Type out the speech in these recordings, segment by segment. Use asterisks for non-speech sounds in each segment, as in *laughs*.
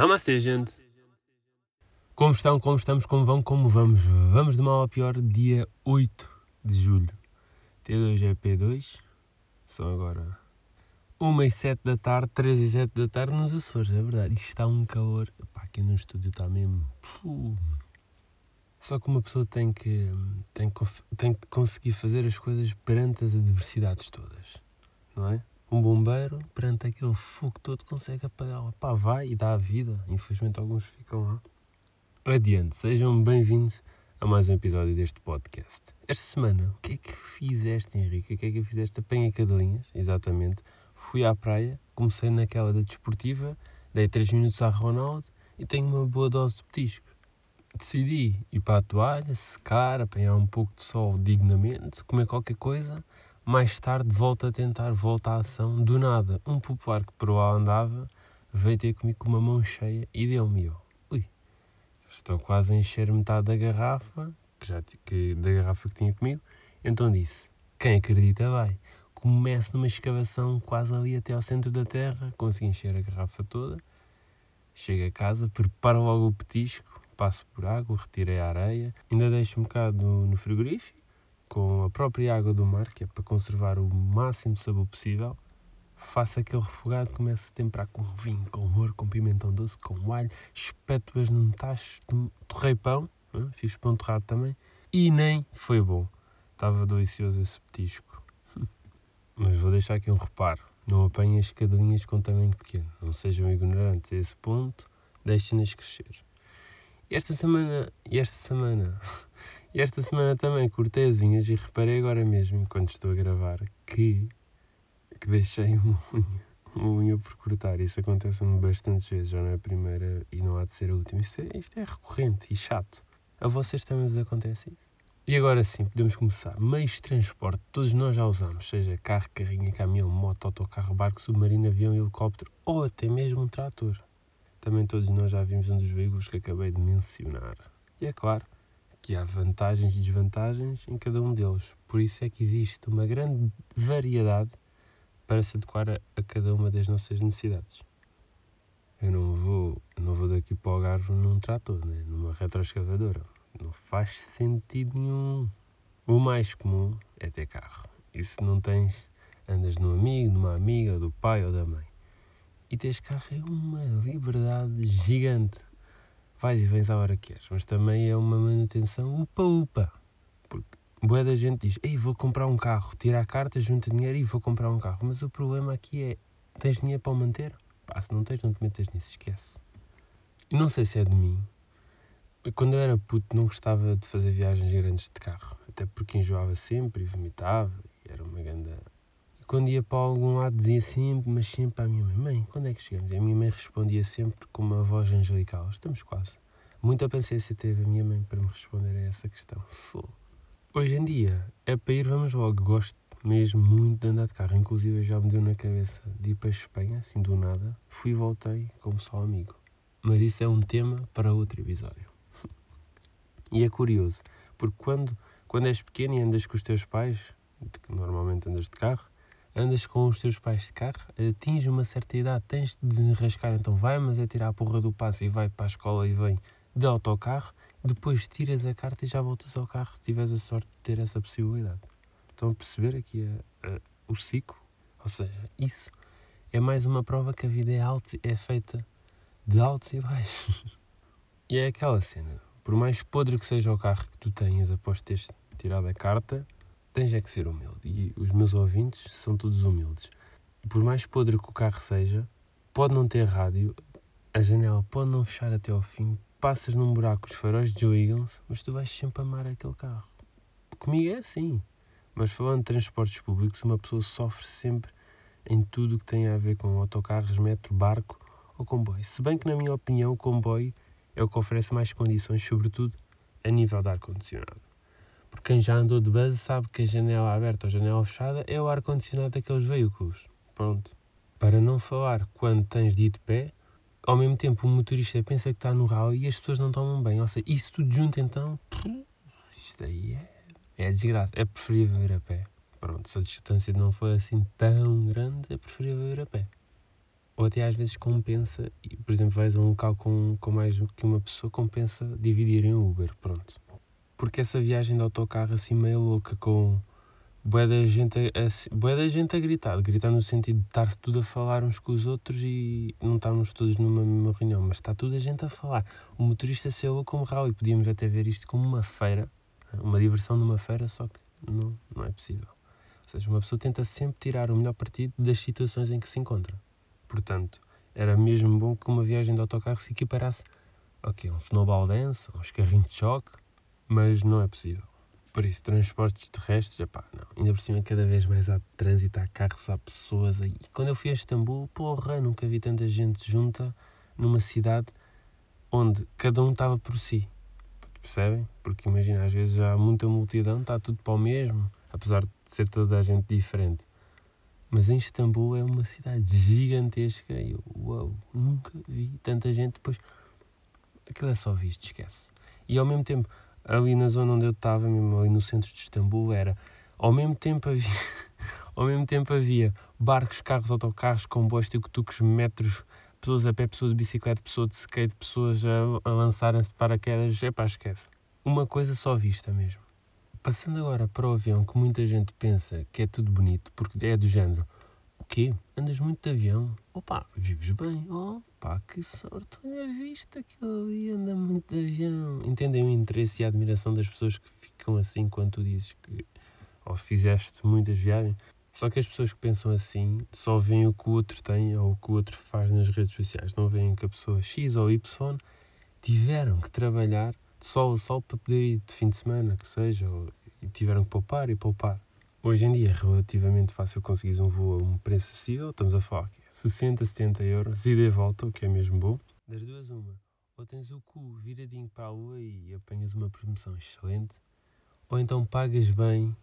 Namastê, gente! Como estão, como estamos, como vão, como vamos? Vamos de mal a pior, dia 8 de julho. T2GP2, são agora 1 e 7 da tarde, 3 e 7 da tarde nos Açores, é verdade. Isto está um calor, pá, aqui no estúdio está mesmo... Só que uma pessoa tem que, tem, que, tem que conseguir fazer as coisas perante as adversidades todas, não é? Um bombeiro, perante aquele fogo todo, consegue apagá-la. Pá, vai e dá a vida. Infelizmente, alguns ficam lá. Adiante, sejam bem-vindos a mais um episódio deste podcast. Esta semana, o que é que fizeste, Henrique? O que é que fizeste? Apanha cadelinhas, exatamente. Fui à praia, comecei naquela da desportiva, dei 3 minutos à Ronaldo e tenho uma boa dose de petiscos. Decidi ir para a toalha, secar, apanhar um pouco de sol dignamente, comer qualquer coisa mais tarde volta a tentar, volta à ação. Do nada, um popular que por lá andava veio ter comigo com uma mão cheia e deu-me eu. Ui, estou quase a encher metade da garrafa, que já, que, da garrafa que tinha comigo. Então disse, quem acredita vai. Começo numa escavação quase ali até ao centro da terra, consegui encher a garrafa toda. Chego a casa, preparo logo o petisco, passo por água, retirei a areia, ainda deixo um bocado no, frigorífico com a própria água do mar, que é para conservar o máximo sabor possível. Faço aquele refogado, começo a temperar com vinho, com ouro, com pimentão doce, com alho, espeto-as num tacho, torrei pão, fiz pão torrado também, e nem foi bom. Estava delicioso esse petisco. *laughs* Mas vou deixar aqui um reparo. Não apanhem as cadelinhas com tamanho pequeno. Não sejam ignorantes a esse ponto. Deixem-nas crescer. Esta semana... Esta semana... *laughs* E esta semana também cortei as unhas e reparei agora mesmo, enquanto estou a gravar, que, que deixei uma unha, uma unha por cortar. Isso acontece-me bastantes vezes, já não é a primeira e não há de ser a última. Isto é, isto é recorrente e chato. A vocês também vos acontece isso? E agora sim, podemos começar. Meios de transporte, todos nós já usamos, seja carro, carrinha, caminhão, moto, autocarro, barco, submarino, avião, helicóptero ou até mesmo um trator. Também todos nós já vimos um dos veículos que acabei de mencionar. E é claro, que há vantagens e desvantagens em cada um deles. Por isso é que existe uma grande variedade para se adequar a, a cada uma das nossas necessidades. Eu não vou, não vou daqui para o Algarve num trator, né? numa retroescavadora. Não faz sentido nenhum. O mais comum é ter carro. E se não tens, andas num amigo, numa amiga, do pai ou da mãe. E teres carro é uma liberdade gigante vais e vens à hora que queres, mas também é uma manutenção upa-upa. Porque boa da gente diz, ei, vou comprar um carro, tira a carta, junta dinheiro e vou comprar um carro. Mas o problema aqui é, tens dinheiro para o manter? Pá, se não tens, não te metas nisso, esquece. E não sei se é de mim. Quando eu era puto não gostava de fazer viagens grandes de carro, até porque enjoava sempre e vomitava, e era uma grande... Quando ia para algum lado dizia sempre, mas sempre à minha mãe, mãe, quando é que chegamos? E a minha mãe respondia sempre com uma voz angelical, estamos quase. Muita paciência teve a minha mãe para me responder a essa questão. Hoje em dia, é para ir, vamos logo. Gosto mesmo muito de andar de carro. Inclusive, já me deu na cabeça de ir para a Espanha, assim do nada. Fui e voltei como só amigo. Mas isso é um tema para outro episódio. *laughs* e é curioso, porque quando, quando és pequeno e andas com os teus pais, normalmente andas de carro, andas com os teus pais de carro, atinge uma certa idade, tens de desenrascar, então vai, mas é tirar a porra do passo e vai para a escola e vem de autocarro, depois tiras a carta e já voltas ao carro se tiveres a sorte de ter essa possibilidade. Estão a perceber aqui a, a, o ciclo? Ou seja, isso é mais uma prova que a vida é, alto, é feita de altos e baixos. *laughs* e é aquela cena, por mais podre que seja o carro que tu tenhas após teres tirado a carta, tens é que ser humilde. E os meus ouvintes são todos humildes. E por mais podre que o carro seja, pode não ter rádio, a janela pode não fechar até ao fim, passas num buraco os faróis desligam-se, mas tu vais sempre amar aquele carro. Comigo é assim. Mas falando de transportes públicos, uma pessoa sofre sempre em tudo que tem a ver com autocarros, metro, barco ou comboio. Se bem que, na minha opinião, o comboio é o que oferece mais condições, sobretudo a nível de ar-condicionado. Porque quem já andou de base sabe que a janela aberta ou janela fechada é o ar-condicionado daqueles veículos. Pronto. Para não falar quando tens de ir de pé, ao mesmo tempo o motorista pensa que está no rally e as pessoas não tomam bem. Ou seja, isso tudo junto então, isto aí é, é desgraça. É preferível ir a pé. Pronto, se a distância não for assim tão grande, é preferível ir a pé. ou até às vezes compensa, por exemplo, vais a um local com, com mais que uma pessoa, compensa dividir em Uber, pronto. Porque essa viagem de autocarro assim meio louca, com bué da gente a, bué da gente a gritar, gritar no sentido de estar-se tudo a falar uns com os outros e não estarmos todos numa mesma reunião, mas está toda a gente a falar. O motorista se louco como rau e podíamos até ver isto como uma feira, uma diversão numa feira, só que não, não é possível. Ou seja, uma pessoa tenta sempre tirar o melhor partido das situações em que se encontra. Portanto, era mesmo bom que uma viagem de autocarro se equiparasse ok, um snowball dance, uns carrinhos de choque, mas não é possível. Por isso, transportes terrestres, epá, não. Ainda por cima, cada vez mais há trânsito, há carros, há pessoas aí. Quando eu fui a Istambul, porra, nunca vi tanta gente junta numa cidade onde cada um estava por si. Percebem? Porque imagina, às vezes há muita multidão, está tudo para o mesmo, apesar de ser toda a gente diferente. Mas em Istambul é uma cidade gigantesca e eu, uau, nunca vi tanta gente. Depois, aquilo é só visto, esquece. E ao mesmo tempo, ali na zona onde eu estava, mesmo ali no centro de Istambul, era ao mesmo tempo havia, *laughs* ao mesmo tempo havia barcos, carros, autocarros, comboios, tuk-tuks, metros, pessoas a pé, pessoas de bicicleta, pessoas de skate, pessoas a, a lançarem-se de paraquedas. Epá, esquece. Uma coisa só vista mesmo. Passando agora para o avião, que muita gente pensa que é tudo bonito, porque é do género. Quê? Andas muito de avião? Opa, vives bem? Opa, que sorte, olha visto aquilo ali, anda muito de avião. Entendem o interesse e a admiração das pessoas que ficam assim quando tu dizes que ou fizeste muitas viagens? Só que as pessoas que pensam assim só veem o que o outro tem ou o que o outro faz nas redes sociais. Não veem que a pessoa X ou Y tiveram que trabalhar de sol a sol para poder ir de fim de semana, que seja, e tiveram que poupar e poupar. Hoje em dia é relativamente fácil conseguir um voo a um preço acessível, estamos a falar aqui, 60, 70 euros, ida e volta, o que é mesmo bom. Das duas, uma, ou tens o cu viradinho para a lua e apanhas uma promoção excelente, ou então pagas bem,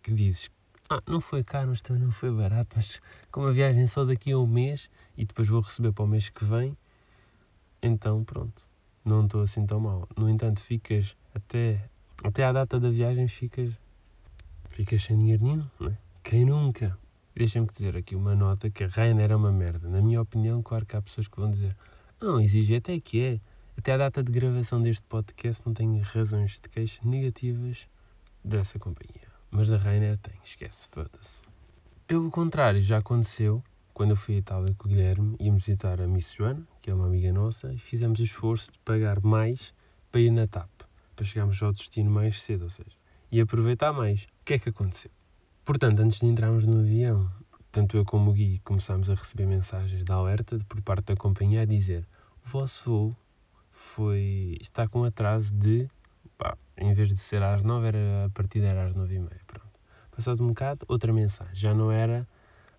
que dizes, ah, não foi caro, mas também não foi barato, mas com uma viagem só daqui a um mês e depois vou receber para o mês que vem, então pronto não estou assim tão mal. No entanto, ficas até, até à data da viagem, ficas, ficas sem dinheiro nenhum, não é? Quem nunca? Deixem-me dizer aqui uma nota que a Ryanair é uma merda. Na minha opinião, claro que há pessoas que vão dizer não, exige até que é. Até à data de gravação deste podcast não tenho razões de queixas negativas dessa companhia. Mas da Ryanair tem, esquece, foda-se. Pelo contrário, já aconteceu quando eu fui à Itália com o Guilherme, íamos visitar a Miss Joana, que é uma amiga nossa, e fizemos o esforço de pagar mais para ir na TAP, para chegarmos ao destino mais cedo, ou seja, e aproveitar mais. O que é que aconteceu? Portanto, antes de entrarmos no avião, tanto eu como o Gui começámos a receber mensagens de alerta por parte da companhia a dizer o vosso voo foi, está com atraso de, pá, em vez de ser às 9, era, a partida era às 9 e meia, pronto. Passado um bocado, outra mensagem, já não era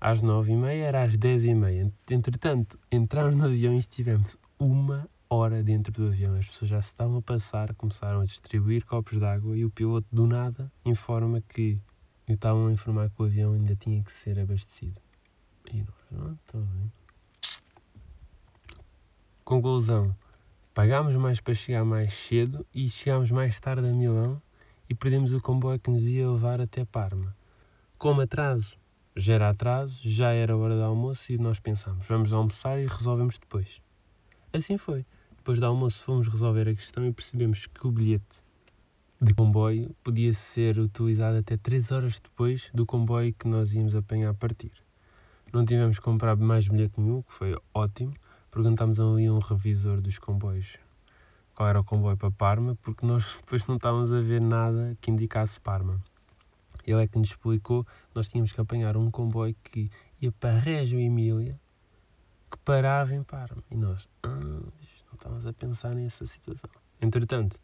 às nove e meia, era às dez e meia. Entretanto, entramos no avião e estivemos uma hora dentro do avião. As pessoas já se estavam a passar, começaram a distribuir copos de água e o piloto do nada informa que estavam a informar que o avião ainda tinha que ser abastecido. E nós, não, está bem. Conclusão, pagámos mais para chegar mais cedo e chegámos mais tarde a Milão e perdemos o comboio que nos ia levar até Parma. Como atraso, já era atraso, já era hora do almoço e nós pensámos, vamos almoçar e resolvemos depois. Assim foi. Depois do almoço fomos resolver a questão e percebemos que o bilhete de comboio podia ser utilizado até 3 horas depois do comboio que nós íamos apanhar a partir. Não tivemos que comprar mais bilhete nenhum, que foi ótimo. Perguntámos ali a um revisor dos comboios qual era o comboio para Parma, porque nós *laughs* depois não estávamos a ver nada que indicasse Parma. Ele é que nos explicou nós tínhamos que apanhar um comboio que ia para Reggio Emília, que parava em Parma. E nós, ah, estávamos a pensar nessa situação. Entretanto,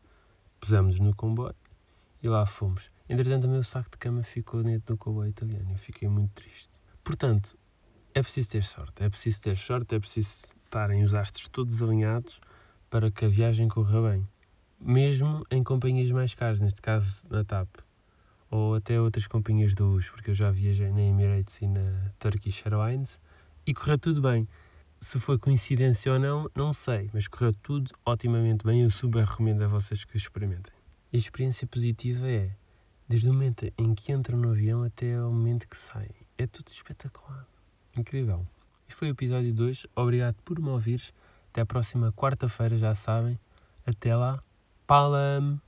pusemos no comboio e lá fomos. Entretanto, o meu saco de cama ficou dentro do comboio italiano. Eu fiquei muito triste. Portanto, é preciso ter sorte. É preciso ter sorte, é preciso estarem os astros todos alinhados para que a viagem corra bem. Mesmo em companhias mais caras, neste caso na TAP ou até outras companhias de luxo, porque eu já viajei na Emirates e na Turkish Airlines e correu tudo bem. Se foi coincidência ou não, não sei, mas correu tudo otimamente bem e eu super recomendo a vocês que experimentem. a experiência positiva é, desde o momento em que entram no avião até o momento que saem. É tudo espetacular. Incrível. E foi o episódio 2. Obrigado por me ouvires. Até a próxima quarta-feira, já sabem. Até lá. Palam!